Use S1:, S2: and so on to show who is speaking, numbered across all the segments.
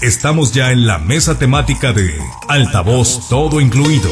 S1: Estamos ya en la mesa temática de Altavoz Todo Incluido.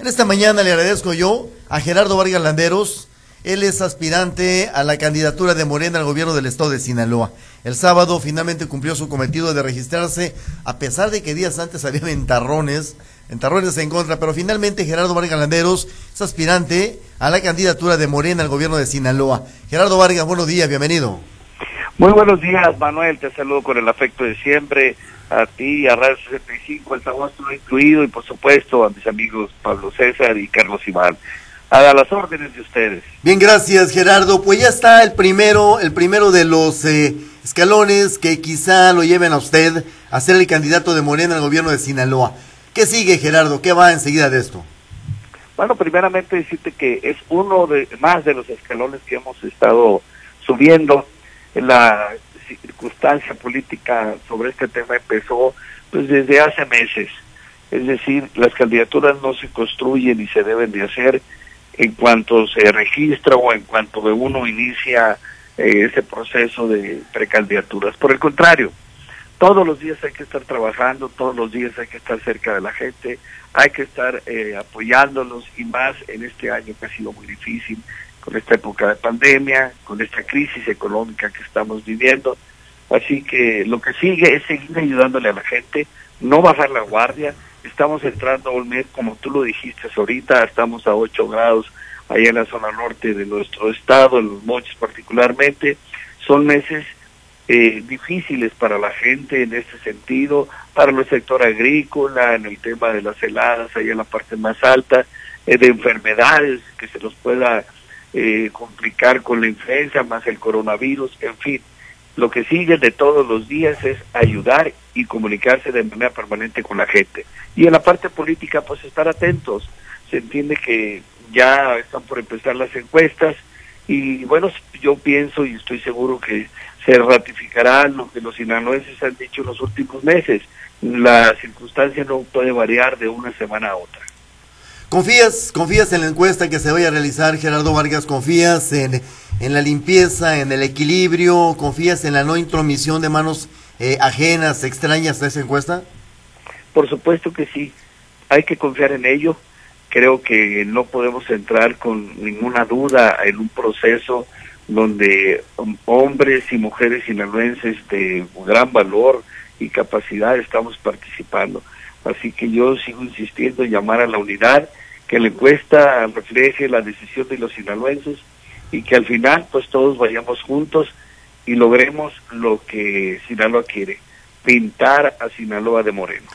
S2: En esta mañana le agradezco yo a Gerardo Vargas Landeros. Él es aspirante a la candidatura de Morena al gobierno del estado de Sinaloa. El sábado finalmente cumplió su cometido de registrarse, a pesar de que días antes había ventarrones, ventarrones en contra, pero finalmente Gerardo Vargas Landeros es aspirante a la candidatura de Morena al gobierno de Sinaloa. Gerardo Vargas, buenos días, bienvenido.
S3: Muy buenos días, Manuel. Te saludo con el afecto de siempre. A ti, a Radio 65, el Tabasco incluido, y por supuesto a mis amigos Pablo César y Carlos Iván. A las órdenes de ustedes.
S2: Bien, gracias, Gerardo. Pues ya está el primero, el primero de los eh, escalones que quizá lo lleven a usted a ser el candidato de Morena al gobierno de Sinaloa. ¿Qué sigue, Gerardo? ¿Qué va enseguida de esto?
S3: Bueno, primeramente decirte que es uno de más de los escalones que hemos estado subiendo la circunstancia política sobre este tema empezó pues desde hace meses. Es decir, las candidaturas no se construyen y se deben de hacer en cuanto se registra o en cuanto uno inicia eh, ese proceso de precandidaturas. Por el contrario, todos los días hay que estar trabajando, todos los días hay que estar cerca de la gente, hay que estar eh, apoyándolos y más en este año que ha sido muy difícil, con esta época de pandemia, con esta crisis económica que estamos viviendo. Así que lo que sigue es seguir ayudándole a la gente, no bajar la guardia. Estamos entrando a un mes, como tú lo dijiste ahorita, estamos a 8 grados allá en la zona norte de nuestro estado, en los moches particularmente. Son meses eh, difíciles para la gente en este sentido, para el sector agrícola, en el tema de las heladas, allá en la parte más alta, eh, de enfermedades que se nos pueda eh, complicar con la influenza más el coronavirus, en fin. Lo que sigue de todos los días es ayudar y comunicarse de manera permanente con la gente. Y en la parte política, pues estar atentos. Se entiende que ya están por empezar las encuestas y bueno, yo pienso y estoy seguro que se ratificará lo que los sinaloenses han dicho en los últimos meses. La circunstancia no puede variar de una semana a otra.
S2: ¿Confías, ¿Confías en la encuesta que se vaya a realizar, Gerardo Vargas? ¿Confías en, en la limpieza, en el equilibrio? ¿Confías en la no intromisión de manos eh, ajenas, extrañas a esa encuesta?
S3: Por supuesto que sí. Hay que confiar en ello. Creo que no podemos entrar con ninguna duda en un proceso donde hombres y mujeres sinaloenses de gran valor y capacidad estamos participando. Así que yo sigo insistiendo en llamar a la unidad, que la encuesta refleje la decisión de los sinaloenses y que al final pues todos vayamos juntos y logremos lo que Sinaloa quiere, pintar a Sinaloa de moreno.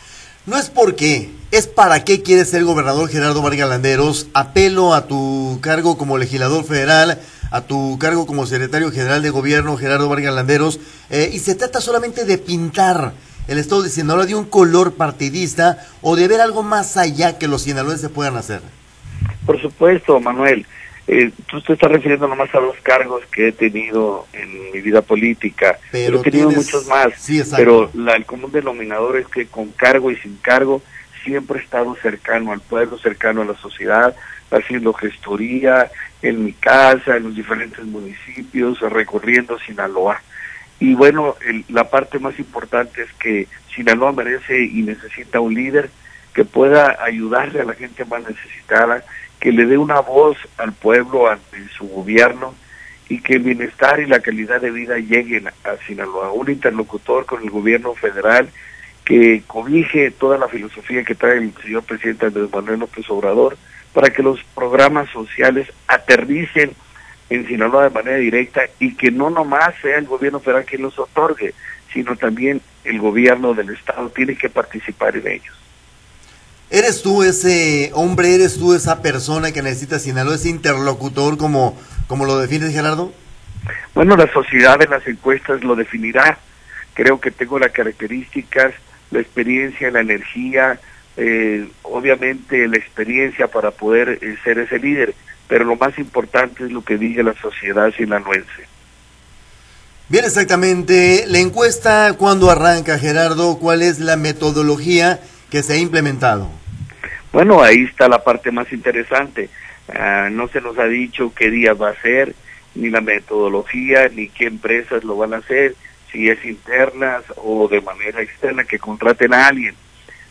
S2: No es por qué, es para qué quiere ser gobernador Gerardo Vargas Landeros. Apelo a tu cargo como legislador federal, a tu cargo como secretario general de gobierno Gerardo Vargas Landeros, eh, y se trata solamente de pintar el Estado de Sinaloa de un color partidista o de ver algo más allá que los sinaloenses puedan hacer?
S3: Por supuesto, Manuel. Eh, tú te estás refiriendo nomás a los cargos que he tenido en mi vida política, pero, he tenido muchos más. pero la, el común denominador es que con cargo y sin cargo siempre he estado cercano al pueblo, cercano a la sociedad, haciendo gestoría en mi casa, en los diferentes municipios, recorriendo Sinaloa. Y bueno, la parte más importante es que Sinaloa merece y necesita un líder que pueda ayudarle a la gente más necesitada, que le dé una voz al pueblo ante su gobierno y que el bienestar y la calidad de vida lleguen a Sinaloa. Un interlocutor con el gobierno federal que cobije toda la filosofía que trae el señor presidente Andrés Manuel López Obrador para que los programas sociales aterricen en Sinaloa de manera directa y que no nomás sea el gobierno federal quien los otorgue, sino también el gobierno del Estado tiene que participar en ellos.
S2: ¿Eres tú ese hombre, eres tú esa persona que necesita Sinaloa, ese interlocutor como, como lo defines Gerardo?
S3: Bueno, la sociedad de las encuestas lo definirá. Creo que tengo las características, la experiencia, la energía, eh, obviamente la experiencia para poder eh, ser ese líder pero lo más importante es lo que diga la sociedad sinaloense.
S2: Bien, exactamente. La encuesta, ¿cuándo arranca, Gerardo? ¿Cuál es la metodología que se ha implementado?
S3: Bueno, ahí está la parte más interesante. Ah, no se nos ha dicho qué día va a ser, ni la metodología, ni qué empresas lo van a hacer. si es internas o de manera externa, que contraten a alguien.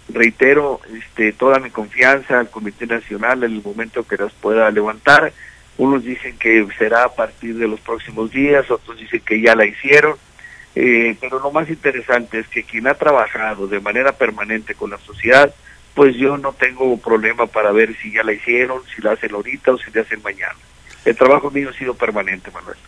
S3: Reitero este, toda mi confianza al Comité Nacional en el momento que las pueda levantar. Unos dicen que será a partir de los próximos días, otros dicen que ya la hicieron. Eh, pero lo más interesante es que quien ha trabajado de manera permanente con la sociedad, pues yo no tengo problema para ver si ya la hicieron, si la hacen ahorita o si la hacen mañana. El trabajo mío ha sido permanente, Manuel.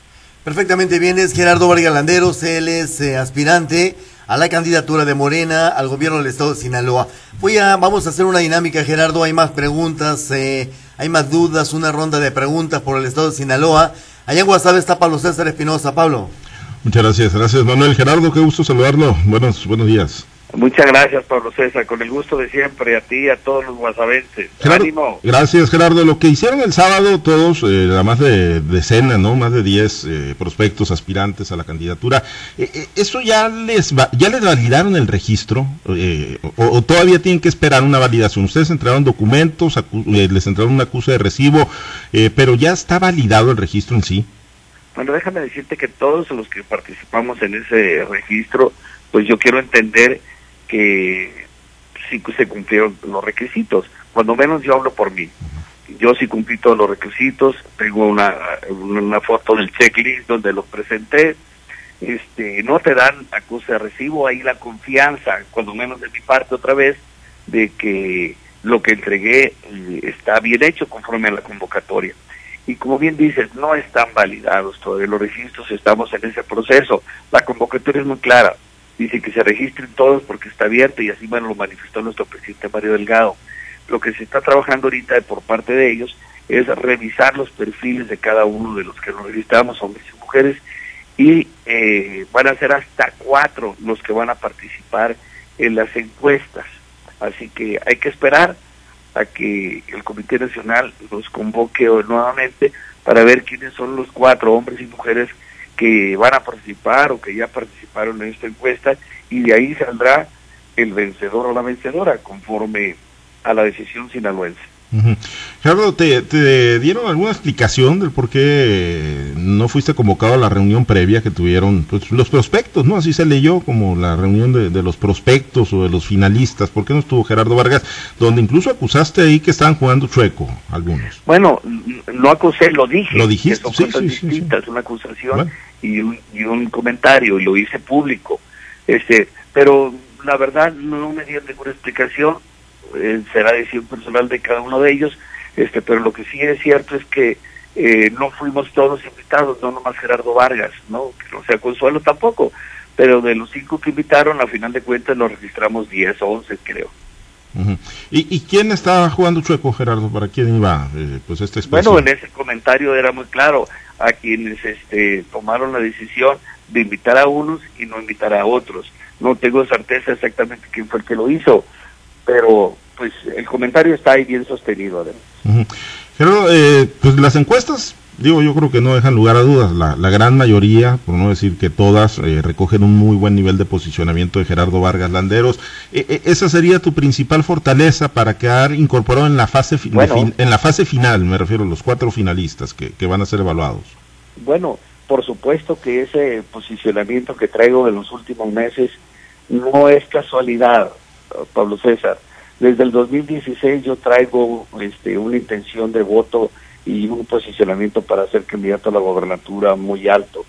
S2: Perfectamente bien, es Gerardo Vargas Landeros, él es eh, aspirante a la candidatura de Morena al gobierno del estado de Sinaloa. Voy a, vamos a hacer una dinámica, Gerardo, hay más preguntas, eh, hay más dudas, una ronda de preguntas por el estado de Sinaloa. Allá en Guasave está Pablo César Espinosa. Pablo.
S4: Muchas gracias, gracias Manuel. Gerardo, qué gusto saludarlo. Buenos, buenos días.
S3: Muchas gracias, Pablo César, con el gusto de siempre, a ti y a todos los guasavenses.
S4: Ánimo. Gracias, Gerardo. Lo que hicieron el sábado todos, eh, más de decenas, ¿no? Más de 10 eh, prospectos aspirantes a la candidatura, eh, eh, ¿eso ya les ya les validaron el registro? O, todavía tienen que esperar una validación? Ustedes entregaron documentos, les entregaron una acusa de recibo, pero ya está validado el registro en sí.
S3: Bueno, déjame decirte que todos los que participamos en ese registro, pues yo quiero entender que sí se cumplieron los requisitos. Cuando menos yo hablo por mí. Yo sí cumplí todos los requisitos, tengo una, una foto del checklist donde los presenté. Este, no te dan acusa recibo, ahí la confianza, cuando menos de mi parte otra vez, de que lo que entregué eh, está bien hecho conforme a la convocatoria. Y como bien dices, no están validados todavía los registros, estamos en ese proceso. La convocatoria es muy clara, dice que se registren todos porque está abierto y así bueno lo manifestó nuestro presidente Mario Delgado. Lo que se está trabajando ahorita por parte de ellos es revisar los perfiles de cada uno de los que nos registramos, hombres y mujeres, y eh, van a ser hasta cuatro los que van a participar en las encuestas. Así que hay que esperar a que el Comité Nacional los convoque nuevamente para ver quiénes son los cuatro hombres y mujeres que van a participar o que ya participaron en esta encuesta y de ahí saldrá el vencedor o la vencedora conforme a la decisión sinaloense.
S4: Gerardo, ¿te, dieron alguna explicación del por qué no fuiste convocado a la reunión previa que tuvieron pues, los prospectos, ¿no? Así se leyó como la reunión de, de, los prospectos o de los finalistas. ¿Por qué no estuvo Gerardo Vargas? Donde incluso acusaste ahí que estaban jugando chueco algunos.
S3: Bueno, no acusé, lo dije.
S4: Lo dijiste,
S3: son cosas distintas, una acusación y, un, y un comentario, y lo hice público. este Pero la verdad no me dieron ninguna explicación eh, será decisión personal de cada uno de ellos, este, pero lo que sí es cierto es que eh, no fuimos todos invitados, no nomás Gerardo Vargas, no, o sea, Consuelo tampoco, pero de los cinco que invitaron, a final de cuentas nos registramos 10 o 11, creo.
S4: ¿Y, ¿Y, quién estaba jugando chueco, Gerardo? ¿Para quién iba eh, pues este
S3: Bueno, en ese comentario era muy claro a quienes este, tomaron la decisión de invitar a unos y no invitar a otros. No tengo certeza exactamente quién fue el que lo hizo, pero pues el comentario está ahí bien sostenido además.
S4: Pero, eh, pues las encuestas, digo, yo creo que no dejan lugar a dudas. La, la gran mayoría, por no decir que todas, eh, recogen un muy buen nivel de posicionamiento de Gerardo Vargas Landeros. E, e, esa sería tu principal fortaleza para quedar incorporado en la fase en la fase final, me refiero a los cuatro finalistas que, que van a ser evaluados.
S3: Bueno, por supuesto que ese posicionamiento que traigo en los últimos meses no es casualidad, Pablo César desde el 2016 yo traigo este, una intención de voto y un posicionamiento para ser candidato a la gobernatura muy alto,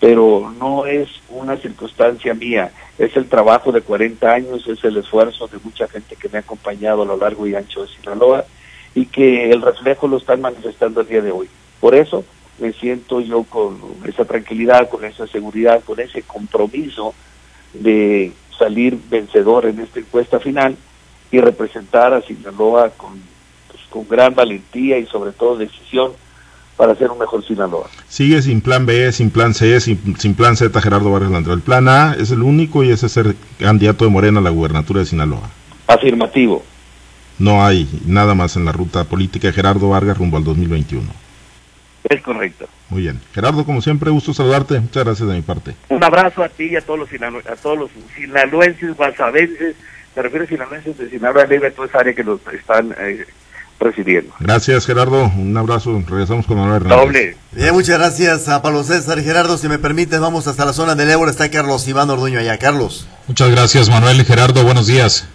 S3: pero no es una circunstancia mía, es el trabajo de 40 años, es el esfuerzo de mucha gente que me ha acompañado a lo largo y ancho de Sinaloa y que el reflejo lo están manifestando el día de hoy. Por eso me siento yo con esa tranquilidad, con esa seguridad, con ese compromiso de salir vencedor en esta encuesta final y representar a Sinaloa con, pues, con gran valentía y sobre todo decisión para hacer un mejor Sinaloa.
S4: Sigue sin plan B, sin plan C, sin, plan Z Gerardo Vargas Landero. El plan A es el único y ese es ser candidato de Morena a la gubernatura de Sinaloa.
S3: Afirmativo.
S4: No hay nada más en la ruta política de Gerardo Vargas rumbo al 2021.
S3: Es correcto.
S4: Muy bien. Gerardo, como siempre, gusto saludarte. Muchas gracias de mi parte.
S3: Un abrazo a ti y a todos los, a todos los sinaloenses, guasavenses, me refiero a sinaloenses de Sinaloa Libre, toda esa área que los están eh, presidiendo.
S4: Gracias, Gerardo. Un abrazo. Regresamos con Manuel Hernández.
S3: Doble.
S2: Bien, muchas gracias a Pablo César. Gerardo, si me permite, vamos hasta la zona del Ébora. Está Carlos Iván Orduño allá. Carlos.
S1: Muchas gracias, Manuel. Gerardo, buenos días.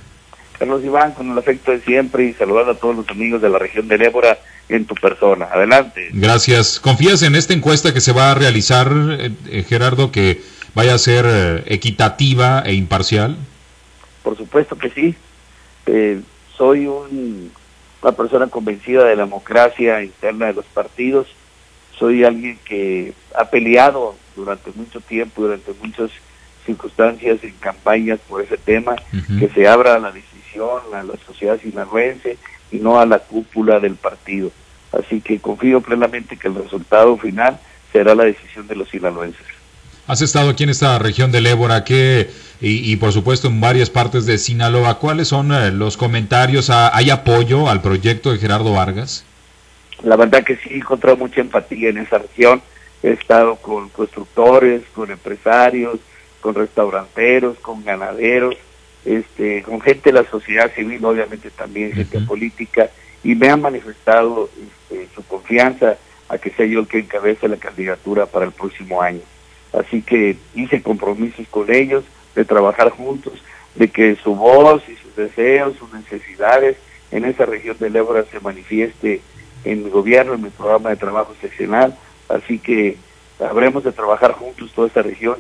S3: Carlos Iván, con el afecto de siempre y saludar a todos los amigos de la región del Ébora en tu persona. Adelante.
S1: Gracias. ¿Confías en esta encuesta que se va a realizar, eh, eh, Gerardo, que vaya a ser eh, equitativa e imparcial?
S3: Por supuesto que sí. Eh, soy un, una persona convencida de la democracia interna de los partidos. Soy alguien que ha peleado durante mucho tiempo, durante muchas circunstancias en campañas por ese tema, que se abra la decisión a la sociedad sinaloense y no a la cúpula del partido. Así que confío plenamente que el resultado final será la decisión de los sinaloenses.
S1: Has estado aquí en esta región del Ébora que, y, y por supuesto en varias partes de Sinaloa. ¿Cuáles son eh, los comentarios? ¿Ha- ¿Hay apoyo al proyecto de Gerardo Vargas?
S3: La verdad que sí he encontrado mucha empatía en esa región. He estado con constructores, con empresarios, con restauranteros, con ganaderos, este, con gente de la sociedad civil, obviamente también gente política, y me han manifestado este, su confianza a que sea yo el que encabece la candidatura para el próximo año. Así que hice compromisos con ellos de trabajar juntos, de que su voz y sus deseos, sus necesidades en esa región del Ébora se manifieste en mi gobierno, en mi programa de trabajo seccional. Así que habremos de trabajar juntos toda esta región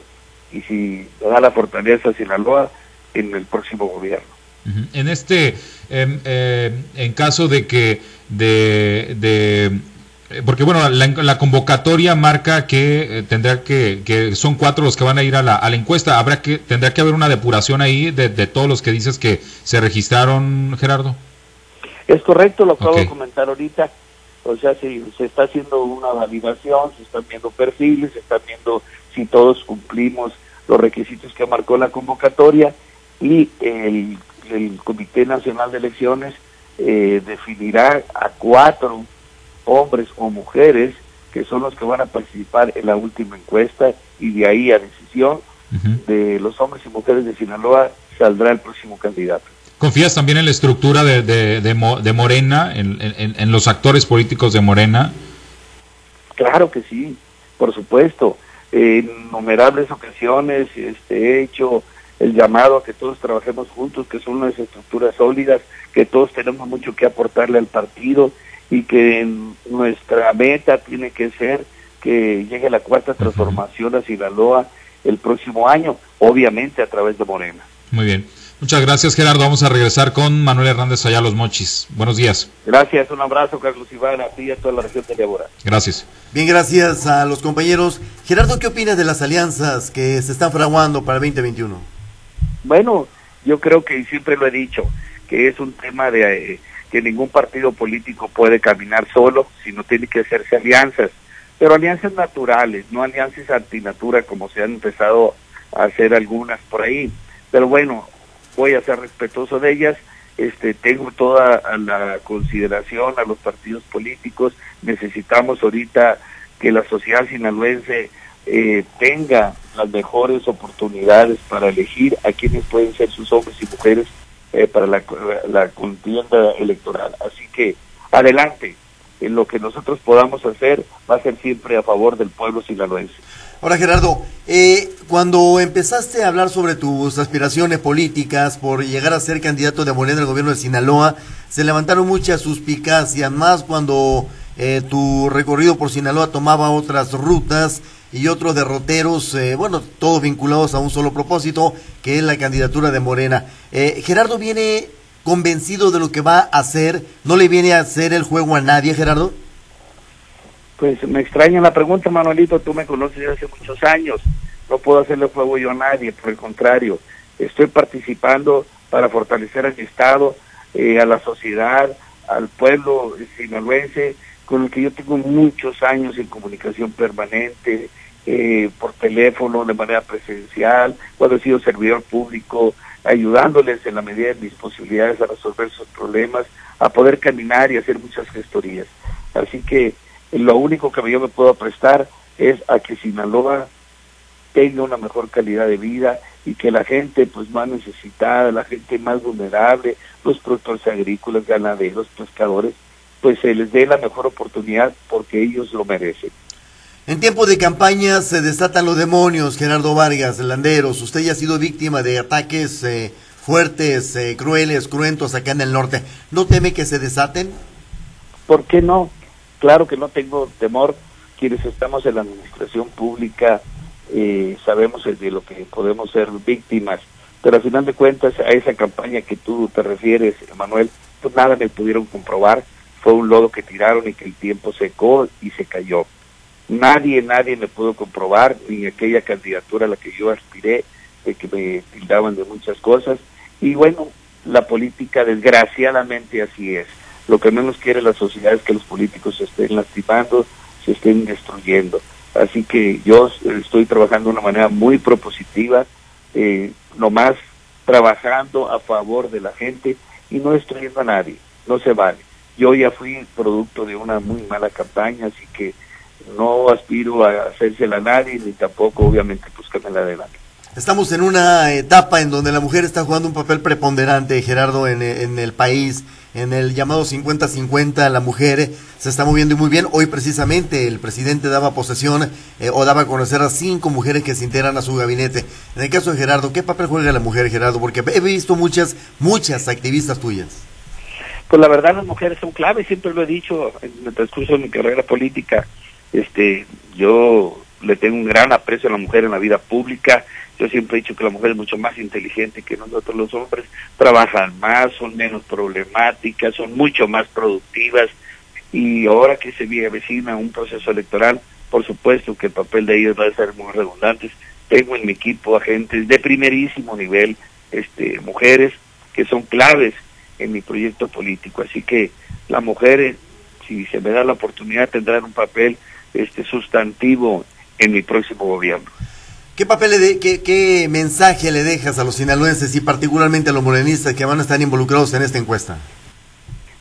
S3: y si da la fortaleza a Sinaloa en el próximo gobierno.
S1: En este, em, eh, en caso de que, de, de porque bueno, la, la convocatoria marca que eh, tendrá que, que son cuatro los que van a ir a la, a la encuesta, habrá que, tendrá que haber una depuración ahí de, de todos los que dices que se registraron, Gerardo.
S3: Es correcto, lo acabo
S1: Ok.
S3: de comentar ahorita. O sea, se, se está haciendo una validación, se están viendo perfiles, se están viendo si todos cumplimos los requisitos que marcó la convocatoria y el, el Comité Nacional de Elecciones eh, definirá a cuatro hombres o mujeres que son los que van a participar en la última encuesta y de ahí a decisión de los hombres y mujeres de Sinaloa saldrá el próximo candidato.
S1: ¿Confías también en la estructura de, de, de, de Morena, en, en- en los actores políticos de Morena?
S3: Claro que sí, por supuesto. En innumerables ocasiones este, he hecho el llamado a que todos trabajemos juntos, que son unas estructuras sólidas, que todos tenemos mucho que aportarle al partido y que nuestra meta tiene que ser que llegue la cuarta transformación a Sinaloa el próximo año, obviamente a través de Morena.
S1: Muy bien. Muchas gracias, Gerardo. Vamos a regresar con Manuel Hernández allá a Los Mochis. Buenos días.
S3: Gracias, un abrazo Carlos Iván, a ti y a toda la región de Ébora.
S1: Gracias.
S2: Bien, gracias a los compañeros. Gerardo, ¿qué opinas de las alianzas que se están fraguando para el 2021?
S3: Bueno, yo creo que siempre lo he dicho, que es un tema de eh, que ningún partido político puede caminar solo, sino tiene que hacerse alianzas, pero alianzas naturales, no alianzas antinatura como se han empezado a hacer algunas por ahí. Pero bueno, voy a ser respetuoso de ellas, este, tengo toda la consideración a los partidos políticos, necesitamos ahorita que la sociedad sinaloense eh, tenga las mejores oportunidades para elegir a quienes pueden ser sus hombres y mujeres eh, para la, la contienda electoral. Así que adelante, en lo que nosotros podamos hacer va a ser siempre a favor del pueblo sinaloense.
S2: Ahora, Gerardo, eh, cuando empezaste a hablar sobre tus aspiraciones políticas por llegar a ser candidato de Morena al gobierno de Sinaloa, se levantaron muchas suspicacias, más cuando eh, tu recorrido por Sinaloa tomaba otras rutas y otros derroteros, eh, bueno, todos vinculados a un solo propósito, que es la candidatura de Morena. Eh, Gerardo viene convencido de lo que va a hacer, no le viene a hacer el juego a nadie, Gerardo.
S3: Pues me extraña la pregunta, Manuelito, tú me conoces hace muchos años, no puedo hacerle fuego yo a nadie, por el contrario, estoy participando para fortalecer a mi Estado, eh, a la sociedad, al pueblo sinaloense, con el que yo tengo muchos años en comunicación permanente, eh, por teléfono, de manera presencial, cuando he sido servidor público, ayudándoles en la medida de mis posibilidades a resolver sus problemas, a poder caminar y hacer muchas gestorías. Así que lo único que yo me puedo prestar es a que Sinaloa tenga una mejor calidad de vida y que la gente pues más necesitada, la gente más vulnerable, los productores agrícolas, ganaderos, pescadores, pues se les dé la mejor oportunidad porque ellos lo merecen.
S2: En tiempo de campaña se desatan los demonios, Gerardo Vargas, Landeros. Usted ya ha sido víctima de ataques eh, fuertes, eh, crueles, cruentos acá en el norte. ¿No teme que se desaten?
S3: ¿Por qué no? Claro que no tengo temor. Quienes estamos en la administración pública eh, sabemos de lo que podemos ser víctimas. Pero al final de cuentas, a esa campaña que tú te refieres, Manuel, pues nada me pudieron comprobar. Fue un lodo que tiraron y que el tiempo secó y se cayó. Nadie, nadie me pudo comprobar, ni aquella candidatura a la que yo aspiré, de que me tildaban de muchas cosas. Y bueno, la política desgraciadamente así es. Lo que menos quiere la sociedad es que los políticos se estén lastimando, se estén destruyendo. Así que yo estoy trabajando de una manera muy propositiva, eh, nomás trabajando a favor de la gente y no destruyendo a nadie, no se vale. Yo ya fui producto de una muy mala campaña, así que no aspiro a hacérsela a nadie ni tampoco obviamente pues que me la adelante.
S2: Estamos en una etapa en donde la mujer está jugando un papel preponderante, Gerardo, en, el país, en el llamado 50-50, la mujer se está moviendo muy bien. Hoy precisamente el presidente daba posesión eh, o daba a conocer a cinco mujeres que se integran a su gabinete. En el caso de Gerardo, ¿qué papel juega la mujer, Gerardo? Porque he visto muchas, muchas activistas tuyas.
S3: Pues la verdad las mujeres son claves, siempre lo he dicho en el transcurso de mi carrera política este, yo le tengo un gran aprecio a la mujer en la vida pública. Yo siempre he dicho que la mujer es mucho más inteligente que nosotros los hombres, trabajan más, son menos problemáticas, son mucho más productivas y ahora que se avecina un proceso electoral, por supuesto que el papel de ellos va a ser muy redundante. Tengo en mi equipo agentes de primerísimo nivel, este, mujeres que son claves en mi proyecto político, así que las mujeres, si se me da la oportunidad, tendrán un papel este sustantivo en mi próximo gobierno.
S2: ¿Qué papel le de, qué, qué mensaje le dejas a los sinaloenses y particularmente a los morenistas que van a estar involucrados en esta encuesta?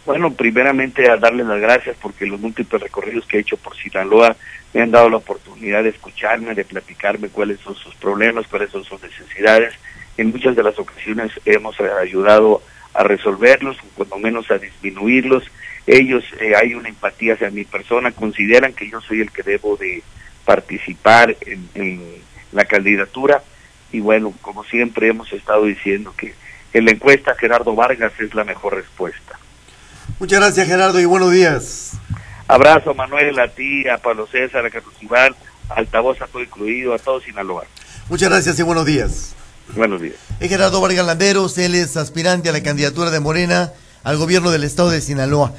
S3: Bueno, primeramente a darles las gracias porque los múltiples recorridos que he hecho por Sinaloa me han dado la oportunidad de escucharme, de platicarme cuáles son sus problemas, cuáles son sus necesidades. En muchas de las ocasiones hemos ayudado a resolverlos, cuando menos a disminuirlos ellos eh, hay una empatía hacia mi persona, consideran que yo soy el que debo de participar en, la candidatura y bueno, como siempre hemos estado diciendo que en la encuesta Gerardo Vargas es la mejor respuesta.
S2: Muchas gracias Gerardo y buenos días.
S3: Abrazo Manuel, a ti, a Pablo César, a Carlos Iván, a Altavoz a todo incluido, a todos Sinaloa.
S2: Muchas gracias y buenos días.
S3: Buenos días.
S2: Es Gerardo Vargas Landeros, él es aspirante a la candidatura de Morena al gobierno del estado de Sinaloa.